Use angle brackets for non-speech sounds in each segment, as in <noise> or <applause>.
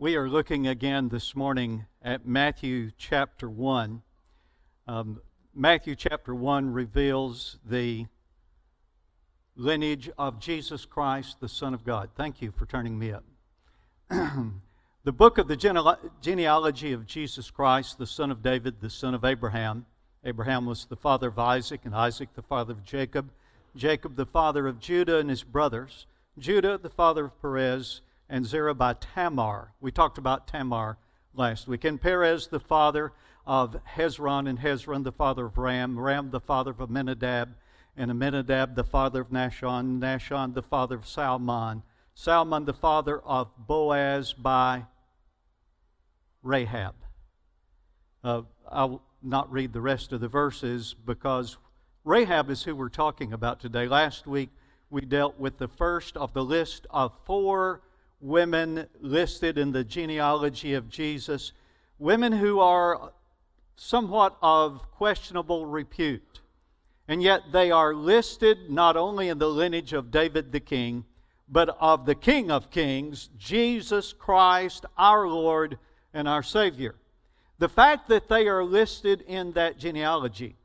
We are looking again this morning at Matthew chapter 1. Um, Matthew chapter 1 reveals the lineage of Jesus Christ, the Son of God. Thank you for turning me up. <clears throat> the book of the genealogy of Jesus Christ, the son of David, the son of Abraham. Abraham was the father of Isaac, and Isaac the father of Jacob. Jacob the father of Judah and his brothers. Judah the father of Perez and Zerah by Tamar. We talked about Tamar last week. And Perez, the father of Hezron, and Hezron, the father of Ram, Ram, the father of Amminadab, and Amminadab, the father of Nahshon, Nahshon, the father of Salmon, Salmon, the father of Boaz by Rahab. Uh, I'll not read the rest of the verses because Rahab is who we're talking about today. Last week, we dealt with the first of the list of four women listed in the genealogy of Jesus, women who are somewhat of questionable repute. And yet they are listed not only in the lineage of David the king, but of the King of Kings, Jesus Christ, our Lord and our Savior. The fact that they are listed in that genealogy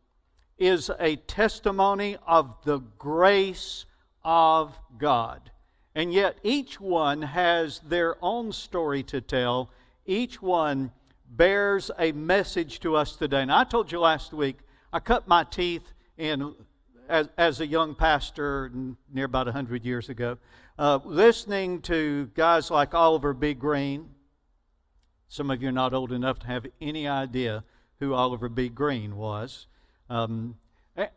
is a testimony of the grace of God. And yet, each one has their own story to tell. Each one bears a message to us today. And I told you last week, I cut my teeth in, as, as a young pastor near about 100 years ago, uh, listening to guys like Oliver B. Greene. Some of you are not old enough to have any idea who Oliver B. Greene was. Um,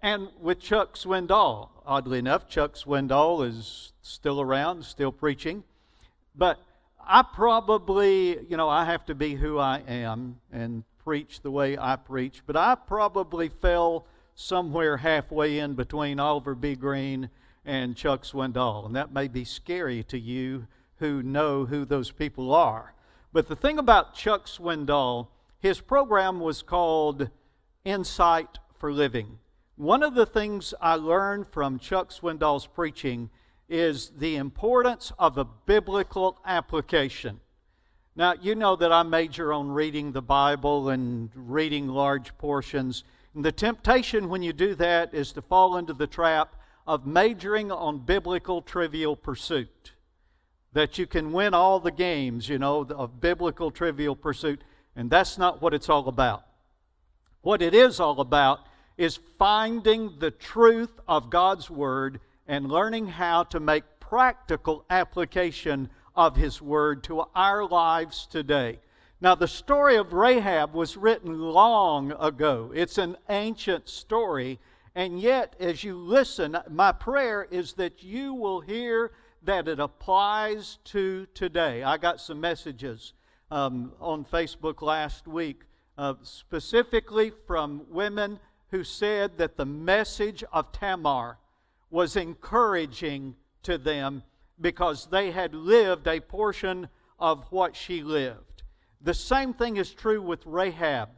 and with Chuck Swindoll. Oddly enough, Chuck Swindoll is still around, still preaching. But I probably, you know, I have to be who I am and preach the way I preach, but I probably fell somewhere halfway in between Oliver B. Greene and Chuck Swindoll. And that may be scary to you who know who those people are. But the thing about Chuck Swindoll, his program was called Insight for Living. One of the things I learned from Chuck Swindoll's preaching is the importance of a biblical application. Now, you know that I major on reading the Bible and reading large portions. And the temptation when you do that is to fall into the trap of majoring on biblical trivial pursuit. That you can win all the games, you know, of biblical trivial pursuit. And that's not what it's all about. What it is all about is finding the truth of God's Word and learning how to make practical application of His Word to our lives today. Now, the story of Rahab was written long ago, it's an ancient story. And yet, as you listen, my prayer is that you will hear that it applies to today. I got some messages um, on Facebook last week, uh, specifically from women who said that the message of Tamar was encouraging to them because they had lived a portion of what she lived. The same thing is true with Rahab.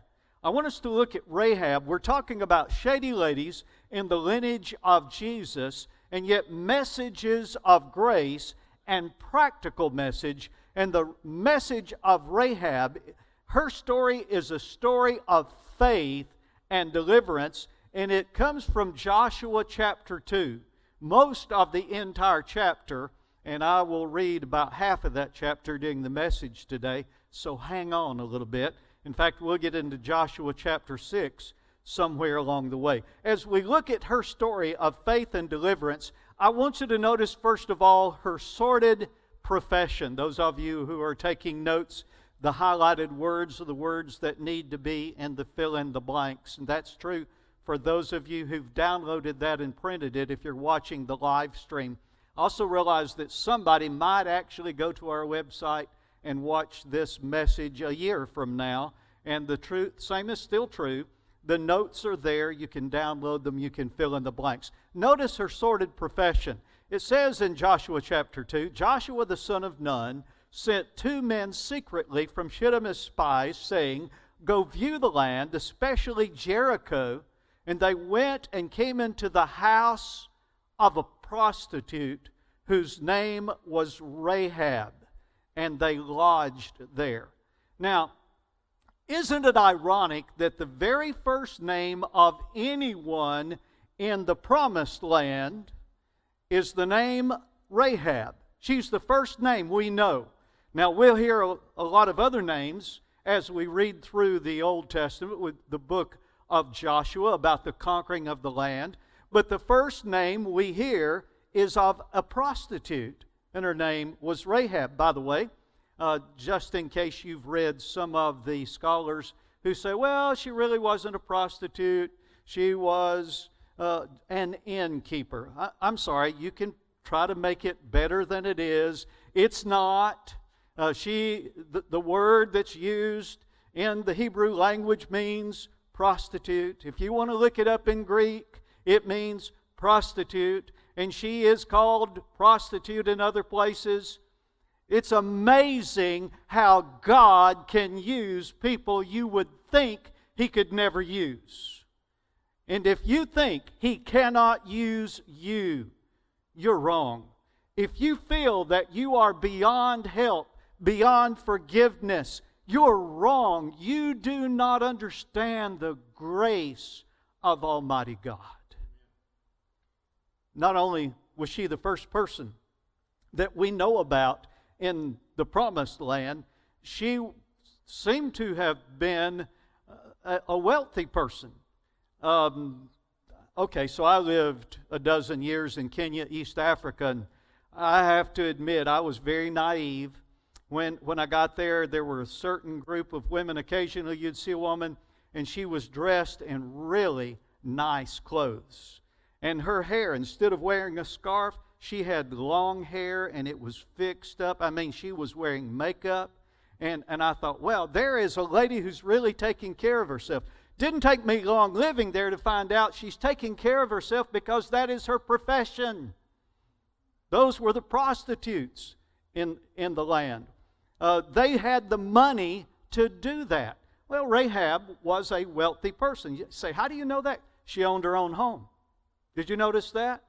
I want us to look at Rahab. We're talking about shady ladies in the lineage of Jesus, and yet messages of grace and practical message. And the message of Rahab, her story is a story of faith and deliverance, and it comes from Joshua chapter 2. Most of the entire chapter, and I will read about half of that chapter during the message today, so hang on a little bit. In fact, we'll get into Joshua chapter 6 somewhere along the way. As we look at her story of faith and deliverance, I want you to notice, first of all, her sordid profession. Those of you who are taking notes, the highlighted words are the words that need to be in the fill in the blanks. And that's true for those of you who've downloaded that and printed it if you're watching the live stream. Also, realize that somebody might actually go to our website and watch this message a year from now. And the truth, same is still true. The notes are there. You can download them. You can fill in the blanks. Notice her sordid profession. It says in Joshua chapter 2 Joshua the son of Nun sent two men secretly from Shittim as spies, saying, Go view the land, especially Jericho. And they went and came into the house of a prostitute whose name was Rahab. and they lodged there. Now, isn't it ironic that the very first name of anyone in the promised land is the name Rahab? She's the first name we know. Now, we'll hear a, a lot of other names as we read through the Old Testament with the book of Joshua about the conquering of the land. But the first name we hear is of a prostitute, and her name was Rahab, by the way uh, just in case you've read some of the scholars who say, well, she really wasn't a prostitute, she was uh, an innkeeper. I, I'm sorry, you can try to make it better than it is. It's not. Uh, she, the, the word that's used in the Hebrew language means prostitute. If you want to look it up in Greek, it means prostitute. And she is called prostitute in other places. It's amazing how God can use people you would think He could never use. And if you think He cannot use you, you're wrong. If you feel that you are beyond help, beyond forgiveness, you're wrong. You do not understand the grace of Almighty God. Not only was she the first person that we know about in the promised land, she seemed to have been a, wealthy person. Um, okay, so I lived a dozen years in Kenya, East Africa, and I have to admit I was very naive. When, when I got there, there were a certain group of women. Occasionally, you'd see a woman, and she was dressed in really nice clothes. And her hair, instead of wearing a scarf, she had long hair and it was fixed up. I mean, she was wearing makeup. And, and I thought, well, there is a lady who's really taking care of herself. Didn't take me long living there to find out she's taking care of herself because that is her profession. Those were the prostitutes in, in the land. Uh, they had the money to do that. Well, Rahab was a wealthy person. You say, how do you know that? She owned her own home. Did you notice that?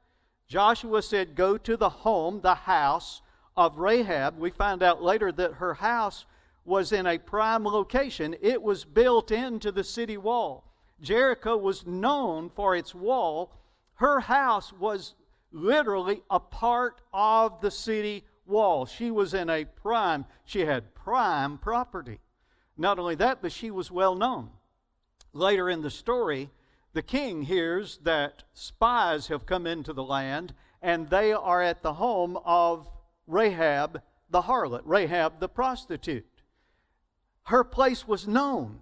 Joshua said, Go to the home, the house of Rahab. We find out later that her house was in a prime location, it was built into the city wall. Jericho was known for its wall. Her house was literally a part of the city wall. She was in a prime, she had prime property. Not only that, but she was well known. Later in the story, the king hears that spies have come into the land and they are at the home of Rahab the harlot, Rahab the prostitute. Her place was known.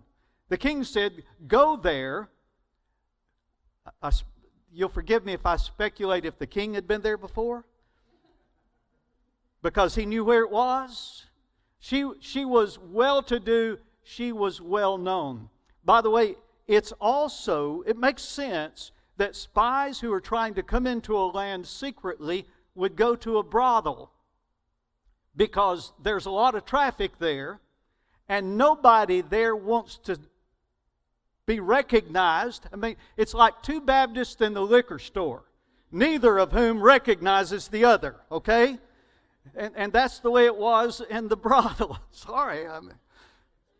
The king said, Go there. I, you'll forgive me if I speculate if the king had been there before because he knew where it was. She, she was well to do, she was well known. By the way, it's also, it makes sense that spies who are trying to come into a land secretly would go to a brothel because there's a lot of traffic there and nobody there wants to be recognized. I mean, it's like two Baptists in the liquor store, neither of whom recognizes the other, okay? And, and that's the way it was in the brothel. <laughs> Sorry, I mean,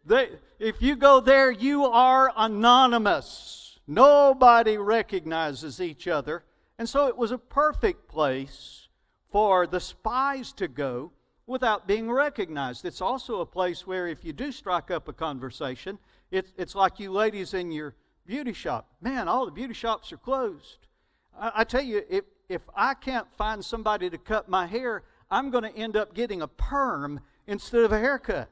they, if you go there, you are anonymous. Nobody recognizes each other. And so it was a perfect place for the spies to go without being recognized. It's also a place where if you do strike up a conversation, it's, it's like you ladies in your beauty shop. Man, all the beauty shops are closed. I, I tell you, if, if I can't find somebody to cut my hair, I'm going to end up getting a perm instead of a haircut.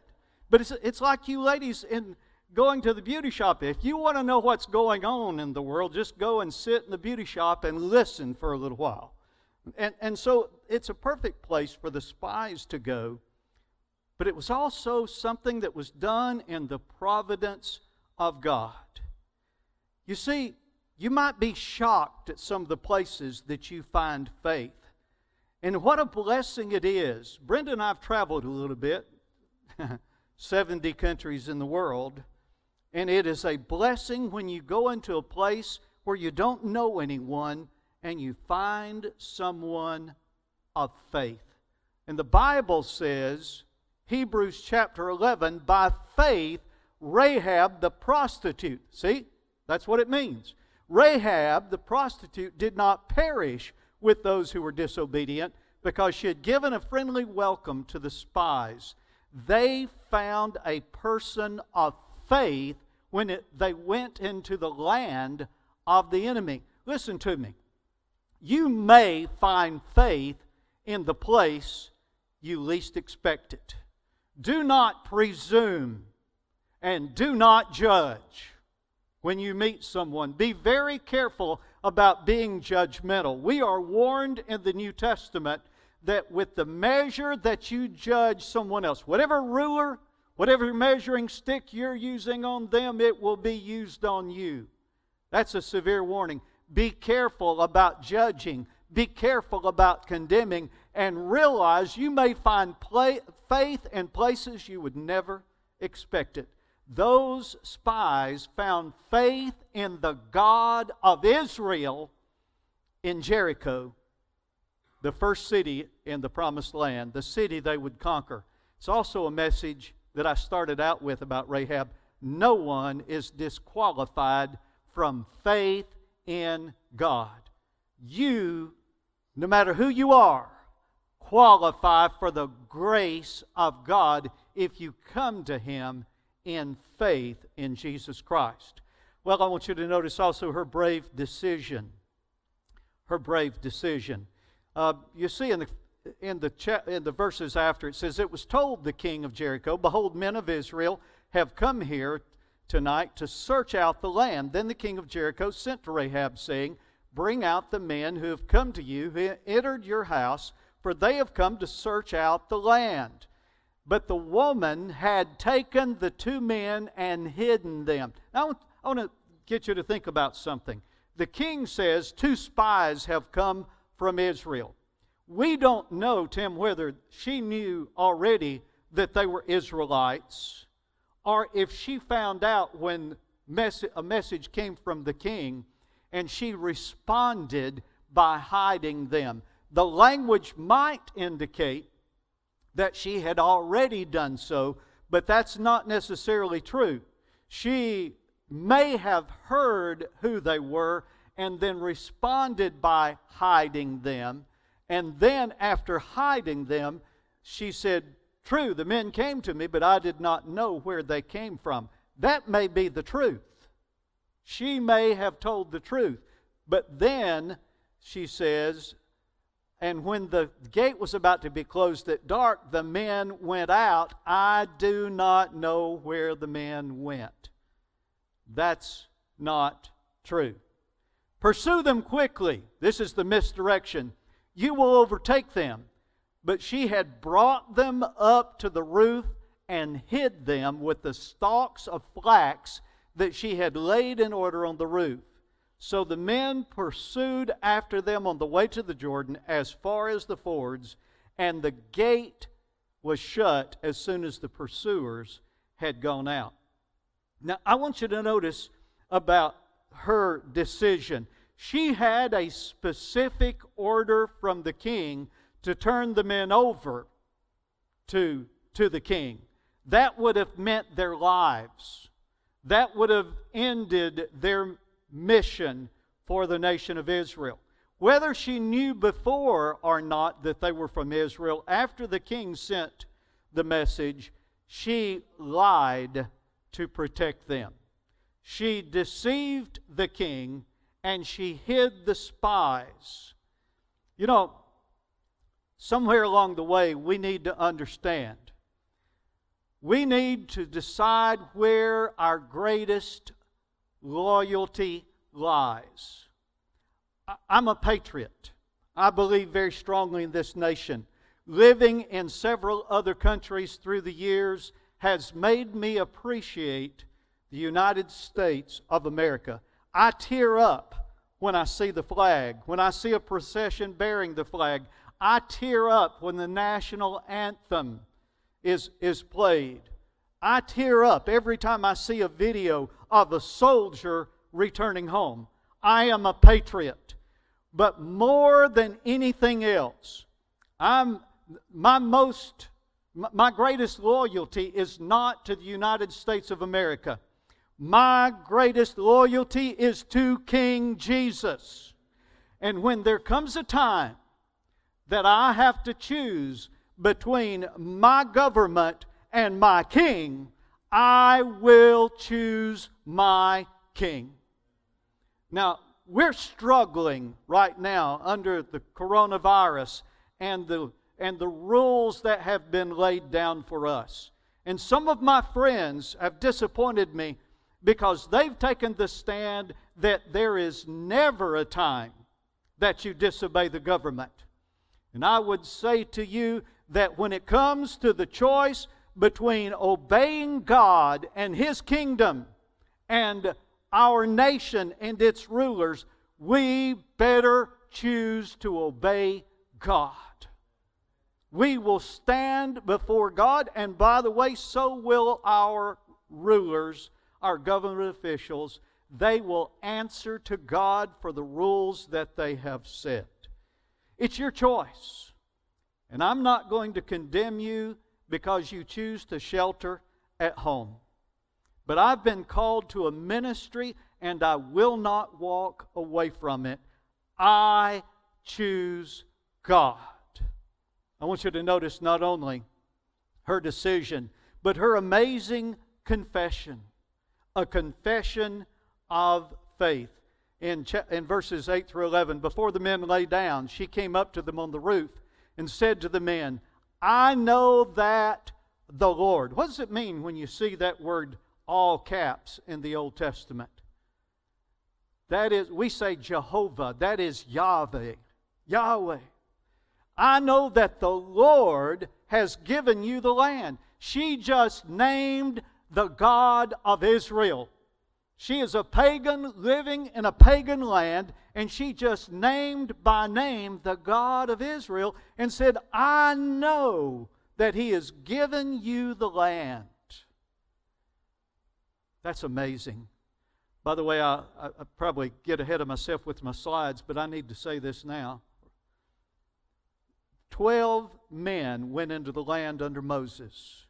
But it's, it's like you ladies in going to the beauty shop. If you want to know what's going on in the world, just go and sit in the beauty shop and listen for a little while. And, and so it's a perfect place for the spies to go. But it was also something that was done in the providence of God. You see, you might be shocked at some of the places that you find faith. And what a blessing it is. Brenda and I have traveled a little bit. <laughs> 70 countries in the world. And it is a blessing when you go into a place where you don't know anyone and you find someone of faith. And the Bible says Hebrews chapter 11, by faith, Rahab the prostitute. See? That's what it means. Rahab the prostitute did not perish with those who were disobedient because she had given a friendly welcome to the spies. They found a person of faith when it, they went into the land of the enemy. Listen to me. You may find faith in the place you least expect it. Do not presume and do not judge when you meet someone. Be very careful about being judgmental. We are warned in the New Testament that with the measure that you judge someone else, whatever ruler, whatever measuring stick you're using on them, it will be used on you. That's a severe warning. Be careful about judging. Be careful about condemning and realize you may find play, faith in places you would never expect it. Those spies found faith in the God of Israel in Jericho, the first city in the promised land, the city they would conquer. It's also a message that I started out with about Rahab. No one is disqualified from faith in God. You, no matter who you are, qualify for the grace of God if you come to Him in faith in Jesus Christ. Well, I want you to notice also her brave decision. Her brave decision. Uh, you see in the in the cha- in the verses after it says it was told the king of Jericho, behold, men of Israel have come here tonight to search out the land. Then the king of Jericho sent to Rahab, saying, Bring out the men who have come to you, who entered your house for they have come to search out the land. But the woman had taken the two men and hidden them. Now, I want to get you to think about something. The king says two spies have come from Israel. We don't know, Tim, whether she knew already that they were Israelites or if she found out when a message came from the king and she responded by hiding them. The language might indicate that she had already done so, but that's not necessarily true. She may have heard who they were and then responded by hiding them. And then, after hiding them, she said, True, the men came to me, but I did not know where they came from. That may be the truth. She may have told the truth. But then she says, and when the gate was about to be closed at dark, the men went out. I do not know where the men went. That's not true. Pursue them quickly. This is the misdirection. You will overtake them. But she had brought them up to the roof and hid them with the stalks of flax that she had laid in order on the roof. So the men pursued after them on the way to the Jordan as far as the fords, and the gate was shut as soon as the pursuers had gone out. Now, I want you to notice about her decision. She had a specific order from the king to turn the men over to, to the king. That would have meant their lives. That would have ended their mission for the nation of Israel. Whether she knew before or not that they were from Israel, after the king sent the message, she lied to protect them. She deceived the king and she hid the spies. You know, somewhere along the way, we need to understand. We need to decide where our greatest loyalty lies. I'm a patriot. I believe very strongly in this nation. Living in several other countries through the years has made me appreciate the United States of America. I tear up when I see the flag, when I see a procession bearing the flag. I tear up when the national anthem is, is played. I tear up every time I see a video of a soldier returning home. I am a patriot. But more than anything else, I'm, my most My greatest loyalty is not to the United States of America. My greatest loyalty is to King Jesus. And when there comes a time that I have to choose between my government and my king, I will choose my king. Now, we're struggling right now under the coronavirus and the, and the rules that have been laid down for us. And some of my friends have disappointed me because they've taken the stand that there is never a time that you disobey the government. And I would say to you that when it comes to the choice between obeying God and His kingdom and our nation and its rulers, we better choose to obey God. We will stand before God, and by the way, so will our rulers, our government officials. They will answer to God for the rules that they have set. It's your choice. And I'm not going to condemn you because you choose to shelter at home. But I've been called to a ministry and I will not walk away from it. I choose God. I want you to notice not only her decision, but her amazing confession a confession of faith in, in verses 8 through 11, before the men lay down, she came up to them on the roof and said to the men, I know that the Lord. What does it mean when you see that word all caps in the Old Testament? That is, we say Jehovah, that is Yahweh. Yahweh. I know that the Lord has given you the land. She just named the God of Israel. She is a pagan living in a pagan land, and she just named by name the God of Israel and said, I know that He has given you the land. That's amazing. By the way, I, I, I probably get ahead of myself with my slides, but I need to say this now. Twelve men went into the land under Moses.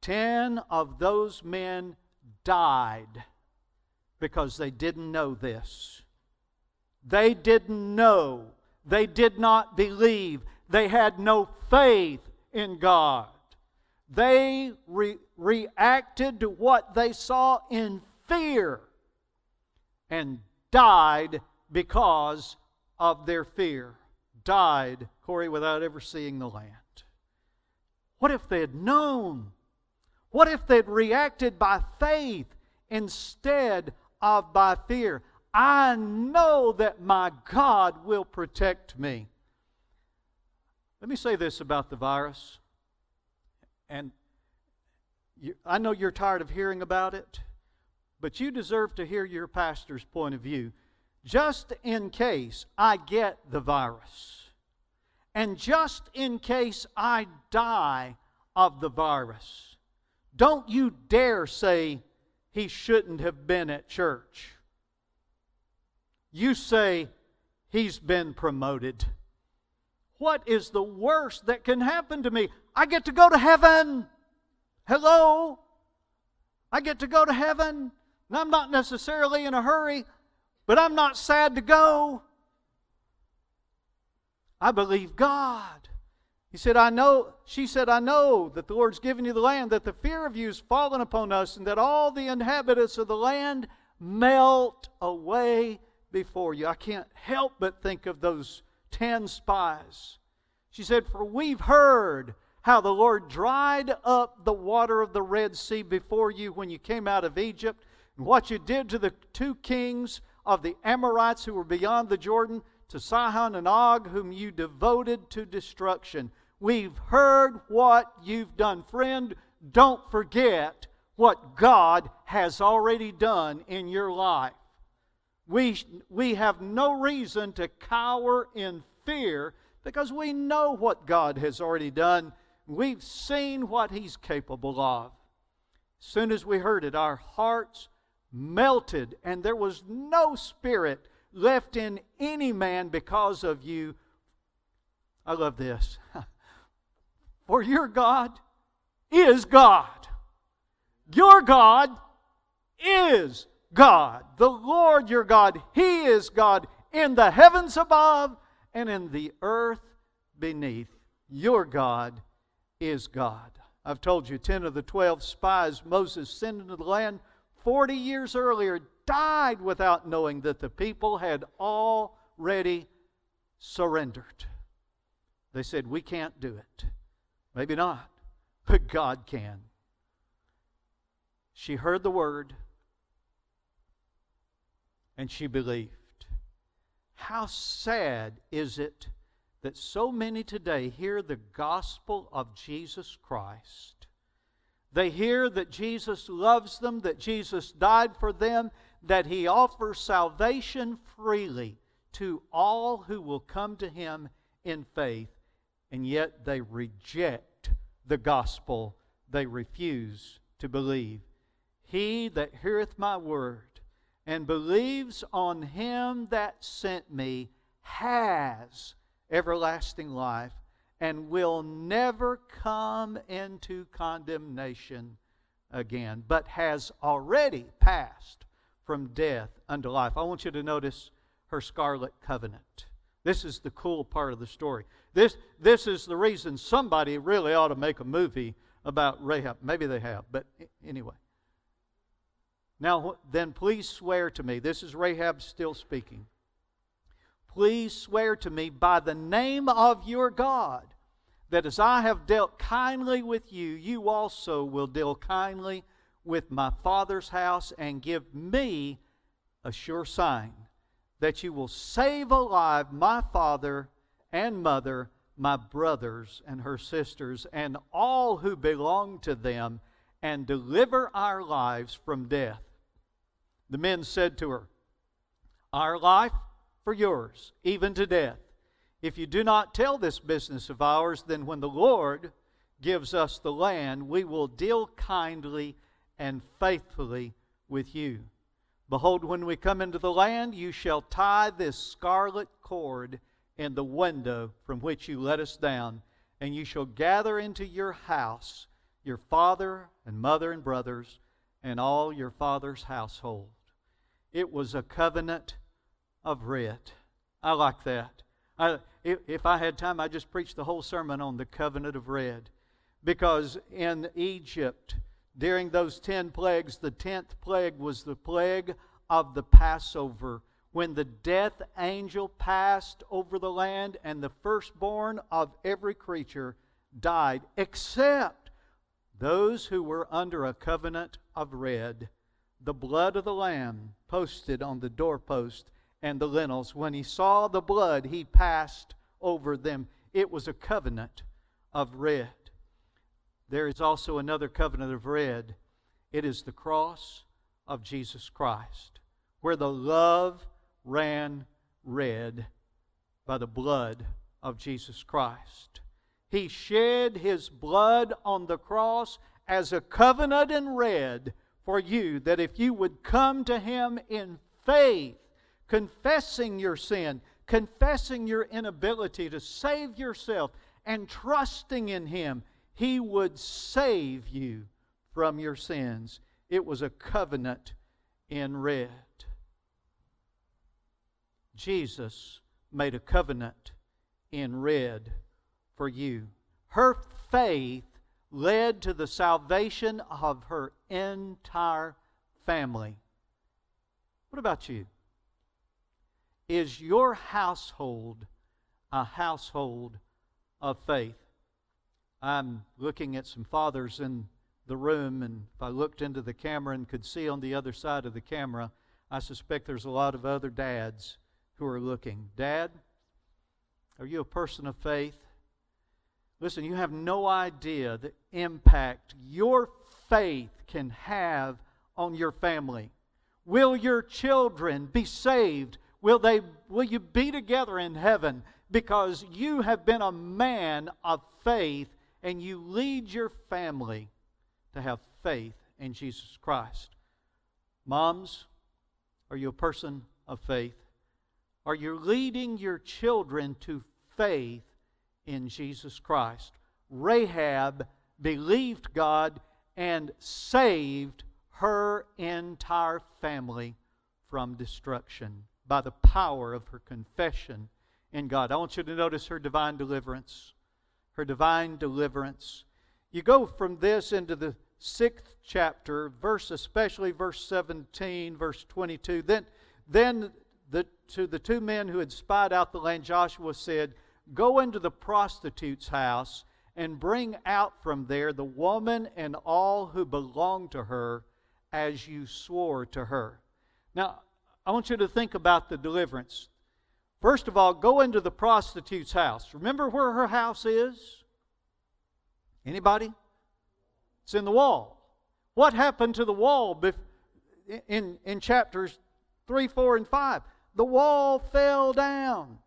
Ten of those men died because they didn't know this. They didn't know. They did not believe. They had no faith in God. They re- reacted to what they saw in fear and died because of their fear. Died, Corey, without ever seeing the land. What if they had known? What if they'd reacted by faith instead of by fear. I know that my God will protect me. Let me say this about the virus. And you, I know you're tired of hearing about it, but you deserve to hear your pastor's point of view. Just in case I get the virus, and just in case I die of the virus, don't you dare say, he shouldn't have been at church. You say he's been promoted. What is the worst that can happen to me? I get to go to heaven. Hello? I get to go to heaven. And I'm not necessarily in a hurry, but I'm not sad to go. I believe God. He said, I know, she said, I know that the Lord's given you the land, that the fear of you has fallen upon us, and that all the inhabitants of the land melt away before you. I can't help but think of those ten spies. She said, For we've heard how the Lord dried up the water of the Red Sea before you when you came out of Egypt, and what you did to the two kings of the Amorites who were beyond the Jordan to Sihon and Og, whom you devoted to destruction. We've heard what you've done. Friend, don't forget what God has already done in your life. We, we have no reason to cower in fear because we know what God has already done. We've seen what He's capable of. As soon as we heard it, our hearts melted, and there was no spirit left in any man because of you. I love this. <laughs> For your God is God. Your God is God. The Lord your God, He is God in the heavens above and in the earth beneath. Your God is God. I've told you, 10 of the 12 spies Moses sent into the land 40 years earlier died without knowing that the people had already surrendered. They said, We can't do it. Maybe not, <laughs> but God can. She heard the word and she believed. How sad is it that so many today hear the gospel of Jesus Christ? They hear that Jesus loves them, that Jesus died for them, that he offers salvation freely to all who will come to him in faith, and yet they reject the gospel. They refuse to believe. He that heareth my word and believes on him that sent me has everlasting life and will never come into condemnation again, but has already passed from death unto life. I want you to notice her scarlet covenant. This is the cool part of the story. This, this is the reason somebody really ought to make a movie about Rahab. Maybe they have, but anyway. Now, then, please swear to me. This is Rahab still speaking. Please swear to me by the name of your God that as I have dealt kindly with you, you also will deal kindly with my father's house and give me a sure sign that you will save alive my father and mother, my brothers and her sisters, and all who belong to them, and deliver our lives from death. The men said to her, Our life for yours, even to death. If you do not tell this business of ours, then when the Lord gives us the land, we will deal kindly and faithfully with you. Behold, when we come into the land, you shall tie this scarlet cord in the window from which you let us down, and you shall gather into your house your father and mother and brothers and all your father's household. It was a covenant of red. I like that. I, if, if I had time, I'd just preach the whole sermon on the covenant of red. Because in Egypt, during those ten plagues, the tenth plague was the plague of the Passover, when the death angel passed over the land and the firstborn of every creature died, except those who were under a covenant of red the blood of the Lamb posted on the doorpost and the lintels. When he saw the blood, he passed over them. It was a covenant of red. There is also another covenant of red. It is the cross of Jesus Christ, where the love ran red by the blood of Jesus Christ. He shed his blood on the cross as a covenant in red for you that if you would come to Him in faith, confessing your sin, confessing your inability to save yourself, and trusting in Him, He would save you from your sins. It was a covenant in red. Jesus made a covenant in red for you. Her faith led to the salvation of her entire family. What about you? Is your household a household of faith? I'm looking at some fathers in the room, and if I looked into the camera and could see on the other side of the camera, I suspect there's a lot of other dads who are looking. Dad, are you a person of faith? Listen, you have no idea the impact your faith can have on your family. Will your children be saved? Will, they, will you be together in heaven because you have been a man of faith and you lead your family to have faith in Jesus Christ? Moms, are you a person of faith? Are you leading your children to faith in Jesus Christ? Rahab believed God and saved her entire family from destruction by the power of her confession in God. I want you to notice her divine deliverance. Her divine deliverance. You go from this into the sixth chapter, verse especially verse 17, verse 22. Then, then the, to the two men who had spied out the land, Joshua said, Go into the prostitute's house and bring out from there the woman and all who belong to her as you swore to her. Now, I want you to think about the deliverance. First of all, go into the prostitute's house. Remember where her house is? Anybody? It's in the wall. What happened to the wall in, in chapters 3, 4, and 5? The wall fell down.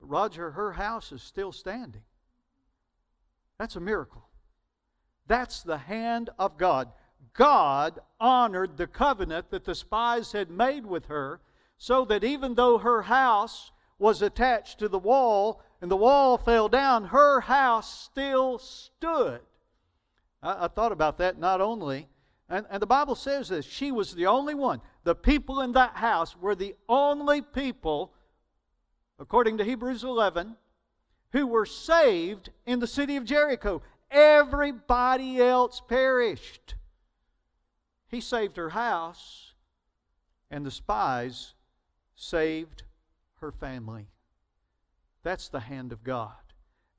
But Roger, her house is still standing. That's a miracle. That's the hand of God. God honored the covenant that the spies had made with her, so that even though her house was attached to the wall and the wall fell down, her house still stood. I, I thought about that not only, and, and the Bible says this she was the only one. The people in that house were the only people, according to Hebrews 11, who were saved in the city of Jericho. Everybody else perished. He saved her house, and the spies saved her family. That's the hand of God.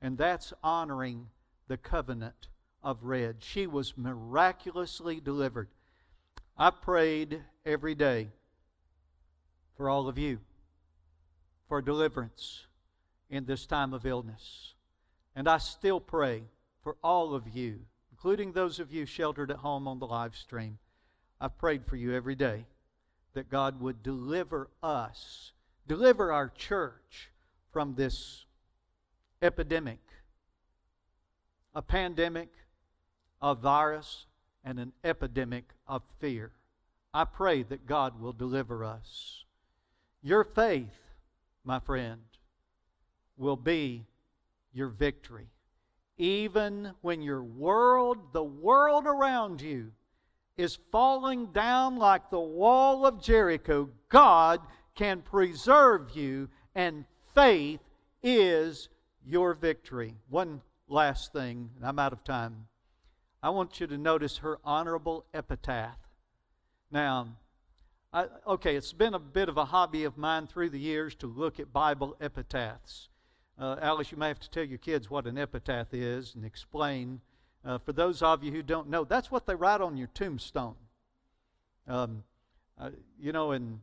And that's honoring the covenant of red. She was miraculously delivered. I prayed every day for all of you for deliverance in this time of illness. And I still pray for all of you, including those of you sheltered at home on the live stream. I've prayed for you every day that God would deliver us, deliver our church from this epidemic, a pandemic, a virus, and an epidemic of fear. I pray that God will deliver us. Your faith, my friend, will be your victory. Even when your world, the world around you, is falling down like the wall of Jericho, God can preserve you, and faith is your victory. One last thing, I'm out of time. I want you to notice her honorable epitaph. Now, I, okay, it's been a bit of a hobby of mine through the years to look at Bible epitaphs. Uh, Alice, you may have to tell your kids what an epitaph is and explain. Uh, for those of you who don't know, that's what they write on your tombstone. Um, uh, you know, and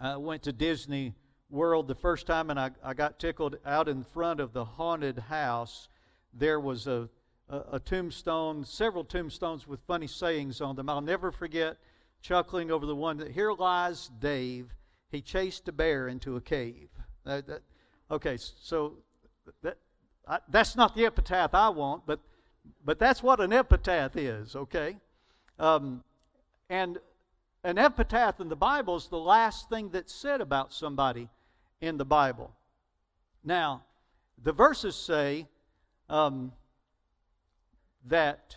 I went to Disney World the first time and I, I got tickled out in front of the haunted house. There was a, a, a tombstone, several tombstones with funny sayings on them. I'll never forget chuckling over the one that here lies Dave. He chased a bear into a cave. that, Okay, so that, I, that's not the epitaph I want, but, but that's what an epitaph is, okay? Um, and an epitaph in the Bible is the last thing that's said about somebody in the Bible. Now, the verses say um, that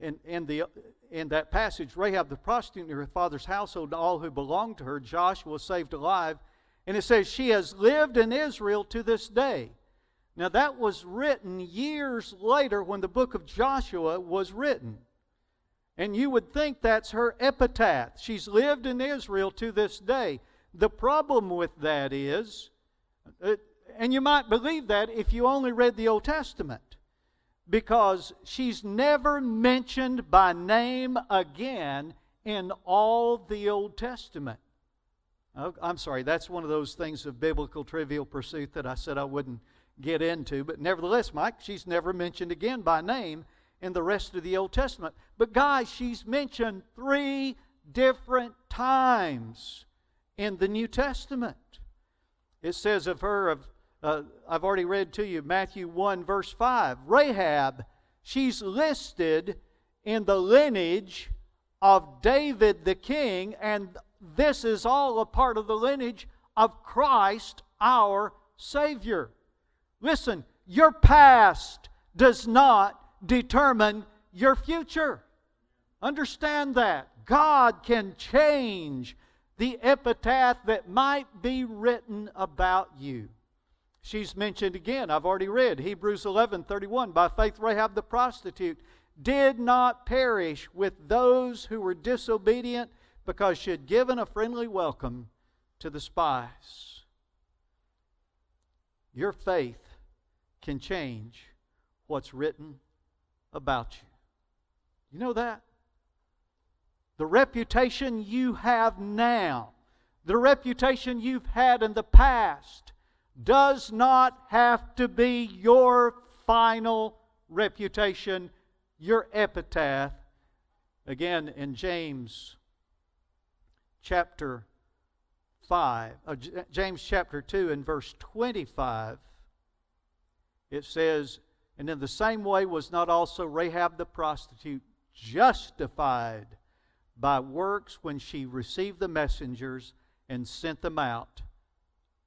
in, in, the, in that passage, Rahab the prostitute and her father's household, and all who belonged to her, Joshua saved alive and it says, She has lived in Israel to this day. Now, that was written years later when the book of Joshua was written. And you would think that's her epitaph. She's lived in Israel to this day. The problem with that is, uh, and you might believe that if you only read the Old Testament, because she's never mentioned by name again in all the Old Testament. Oh, I'm sorry, that's one of those things of biblical trivial pursuit that I said I wouldn't get into. But nevertheless, Mike, she's never mentioned again by name in the rest of the Old Testament. But guys, she's mentioned three different times in the New Testament. It says of her, of, uh, I've already read to you Matthew 1, verse 5. Rahab, she's listed in the lineage of David the king, and this is all a part of the lineage of Christ our Savior. Listen, your past does not determine your future. Understand that. God can change the epitaph that might be written about you. She's mentioned again. I've already read Hebrews 11 31. By faith, Rahab the prostitute did not perish with those who were disobedient because she had given a friendly welcome to the spies. Your faith can change what's written about you. You know that? The reputation you have now, the reputation you've had in the past, does not have to be your final reputation, your epitaph. Again, in James chapter 5, uh, James chapter 2 and verse 25, it says, And in the same way was not also Rahab the prostitute justified by works when she received the messengers and sent them out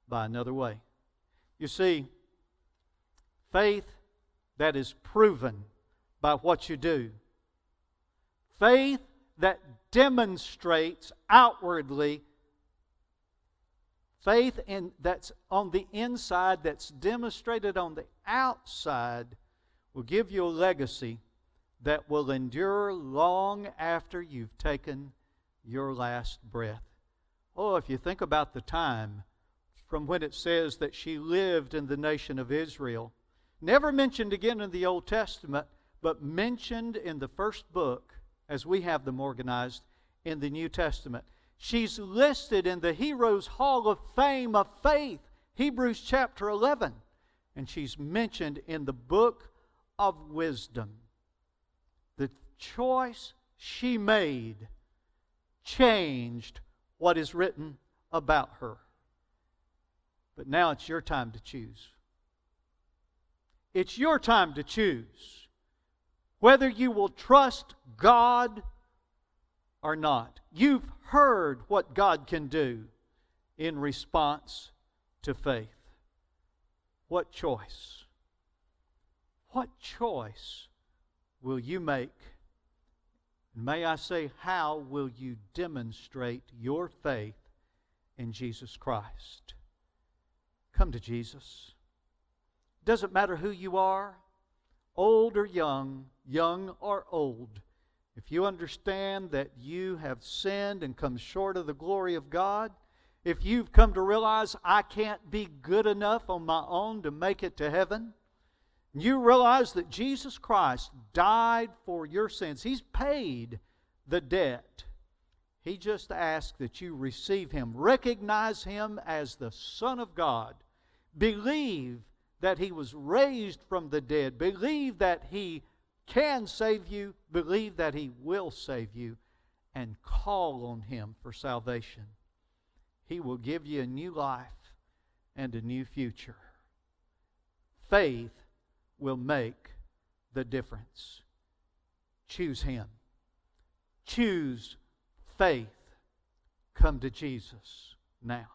by another way. You see, faith that is proven by what you do, faith that demonstrates outwardly faith in, that's on the inside that's demonstrated on the outside will give you a legacy that will endure long after you've taken your last breath. Oh, if you think about the time from when it says that she lived in the nation of Israel, never mentioned again in the Old Testament, but mentioned in the first book, as we have them organized in the New Testament. She's listed in the Heroes Hall of Fame of Faith, Hebrews chapter 11, and she's mentioned in the book of wisdom the choice she made changed what is written about her. But now it's your time to choose. It's your time to choose whether you will trust God or not. You've heard what God can do in response to faith. What choice? What choice will you make? May I say, how will you demonstrate your faith in Jesus Christ? Come to Jesus. Doesn't matter who you are, old or young, young or old. If you understand that you have sinned and come short of the glory of God, if you've come to realize I can't be good enough on my own to make it to heaven, you realize that Jesus Christ died for your sins. He's paid the debt. He just asks that you receive Him, recognize Him as the Son of God, believe that He was raised from the dead, believe that He can save you, believe that He will save you, and call on Him for salvation. He will give you a new life and a new future. Faith will make the difference. Choose Him. Choose faith. Come to Jesus now.